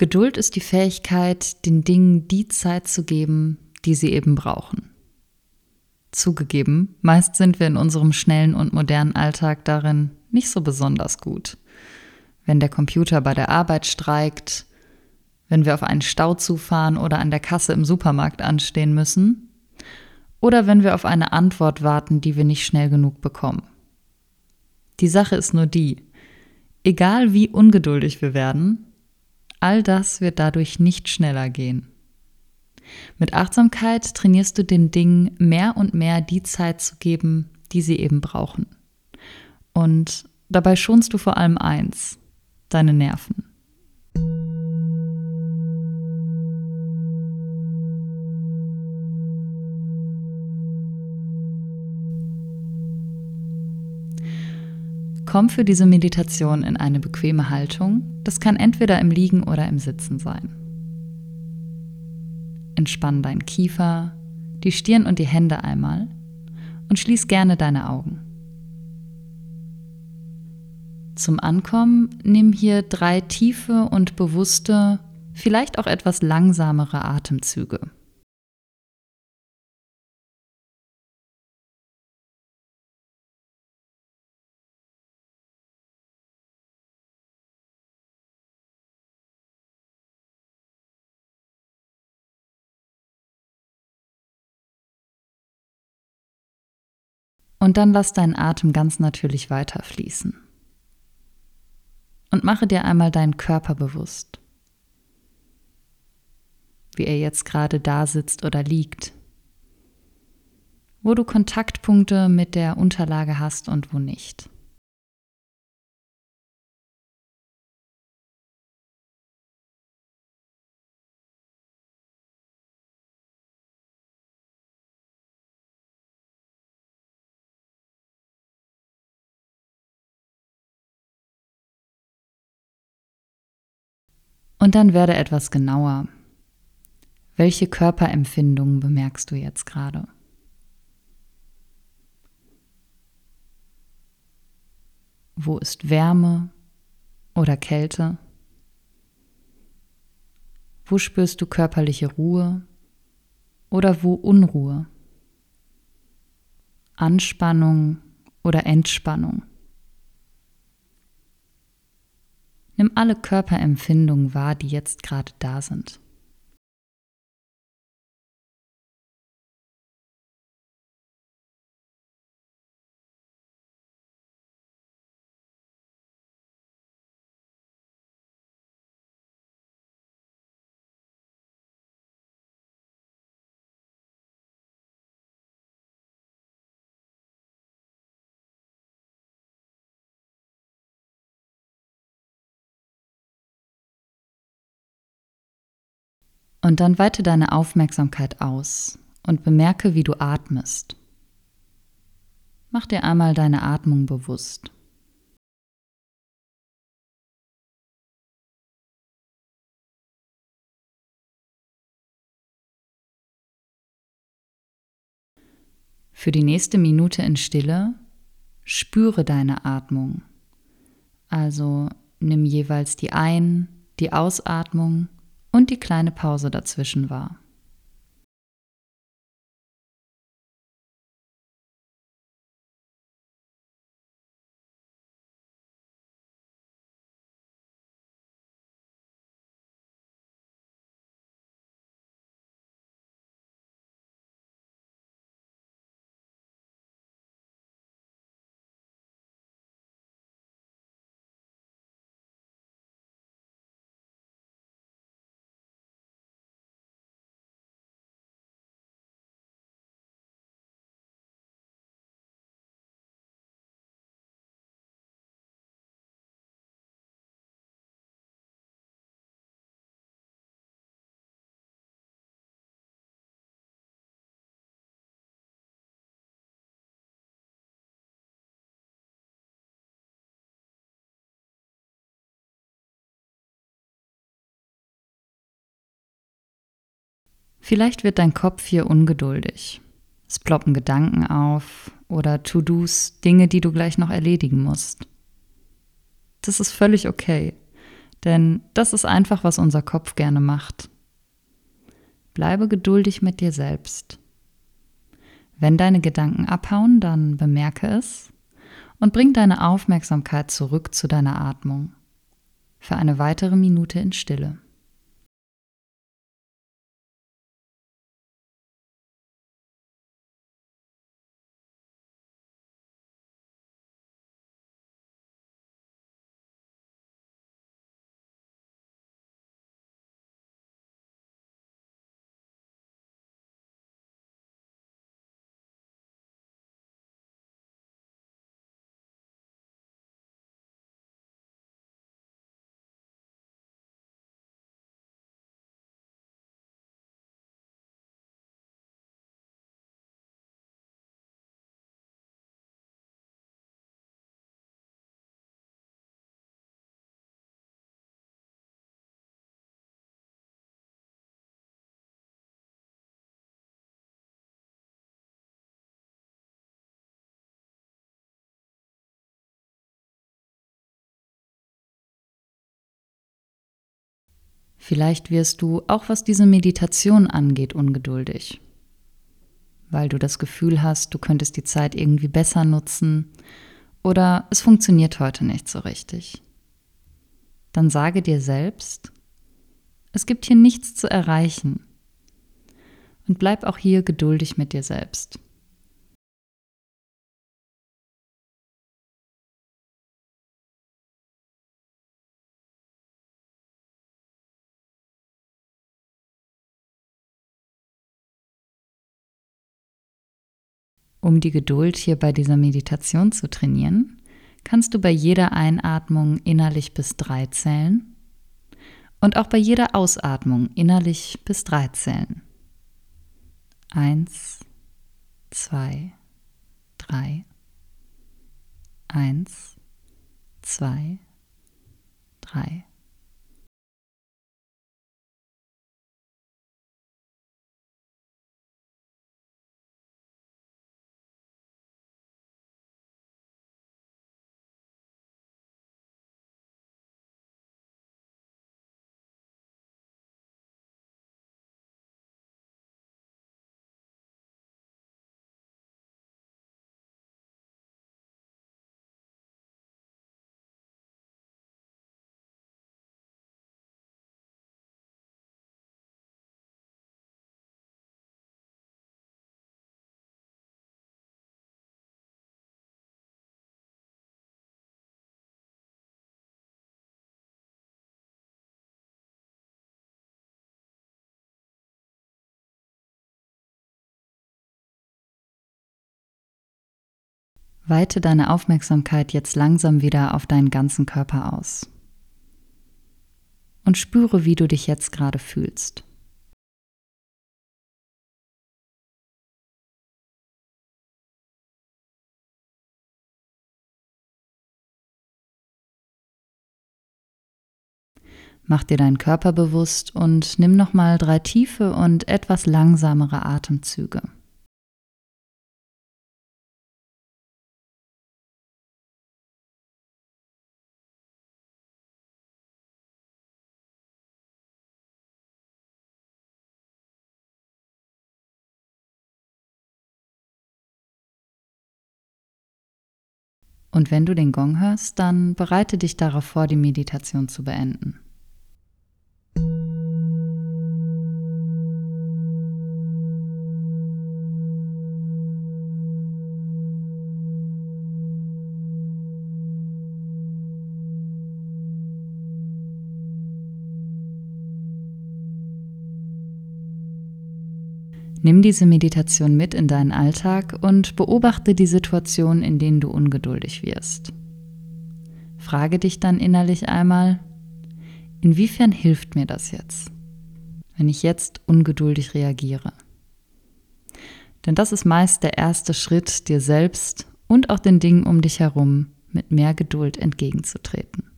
Geduld ist die Fähigkeit, den Dingen die Zeit zu geben, die sie eben brauchen. Zugegeben, meist sind wir in unserem schnellen und modernen Alltag darin nicht so besonders gut. Wenn der Computer bei der Arbeit streikt, wenn wir auf einen Stau zufahren oder an der Kasse im Supermarkt anstehen müssen, oder wenn wir auf eine Antwort warten, die wir nicht schnell genug bekommen. Die Sache ist nur die, egal wie ungeduldig wir werden, all das wird dadurch nicht schneller gehen. Mit Achtsamkeit trainierst du den Dingen mehr und mehr die Zeit zu geben, die sie eben brauchen. Und dabei schonst du vor allem eins, deine Nerven. Komm für diese Meditation in eine bequeme Haltung. Das kann entweder im Liegen oder im Sitzen sein. Entspann deinen Kiefer, die Stirn und die Hände einmal und schließ gerne deine Augen. Zum Ankommen nimm hier drei tiefe und bewusste, vielleicht auch etwas langsamere Atemzüge. Und dann lass deinen Atem ganz natürlich weiterfließen. Und mache dir einmal deinen Körper bewusst. Wie er jetzt gerade da sitzt oder liegt. Wo du Kontaktpunkte mit der Unterlage hast und wo nicht. Und dann werde etwas genauer. Welche Körperempfindungen bemerkst du jetzt gerade? Wo ist Wärme oder Kälte? Wo spürst du körperliche Ruhe oder wo Unruhe? Anspannung oder Entspannung? Nimm alle Körperempfindungen wahr, die jetzt gerade da sind. Und dann weite deine Aufmerksamkeit aus und bemerke, wie du atmest. Mach dir einmal deine Atmung bewusst. Für die nächste Minute in Stille spüre deine Atmung. Also nimm jeweils die Ein-, die Ausatmung und die kleine Pause dazwischen war. Vielleicht wird dein Kopf hier ungeduldig. Es ploppen Gedanken auf oder To-Dos, Dinge, die du gleich noch erledigen musst. Das ist völlig okay. Denn das ist einfach, was unser Kopf gerne macht. Bleibe geduldig mit dir selbst. Wenn deine Gedanken abhauen, dann bemerke es und bring deine Aufmerksamkeit zurück zu deiner Atmung. Für eine weitere Minute in Stille. Vielleicht wirst du, auch was diese Meditation angeht, ungeduldig, weil du das Gefühl hast, du könntest die Zeit irgendwie besser nutzen oder es funktioniert heute nicht so richtig. Dann sage dir selbst, es gibt hier nichts zu erreichen und bleib auch hier geduldig mit dir selbst. Um die Geduld hier bei dieser Meditation zu trainieren, kannst du bei jeder Einatmung innerlich bis drei zählen und auch bei jeder Ausatmung innerlich bis drei zählen. Eins, zwei, drei. Eins, zwei, drei. Weite deine Aufmerksamkeit jetzt langsam wieder auf deinen ganzen Körper aus. Und spüre, wie du dich jetzt gerade fühlst. Mach dir deinen Körper bewusst und nimm nochmal drei tiefe und etwas langsamere Atemzüge. Und wenn du den Gong hörst, dann bereite dich darauf vor, die Meditation zu beenden. Nimm diese Meditation mit in deinen Alltag und beobachte die Situation, in denen du ungeduldig wirst. Frage dich dann innerlich einmal, inwiefern hilft mir das jetzt, wenn ich jetzt ungeduldig reagiere? Denn das ist meist der erste Schritt, dir selbst und auch den Dingen um dich herum mit mehr Geduld entgegenzutreten.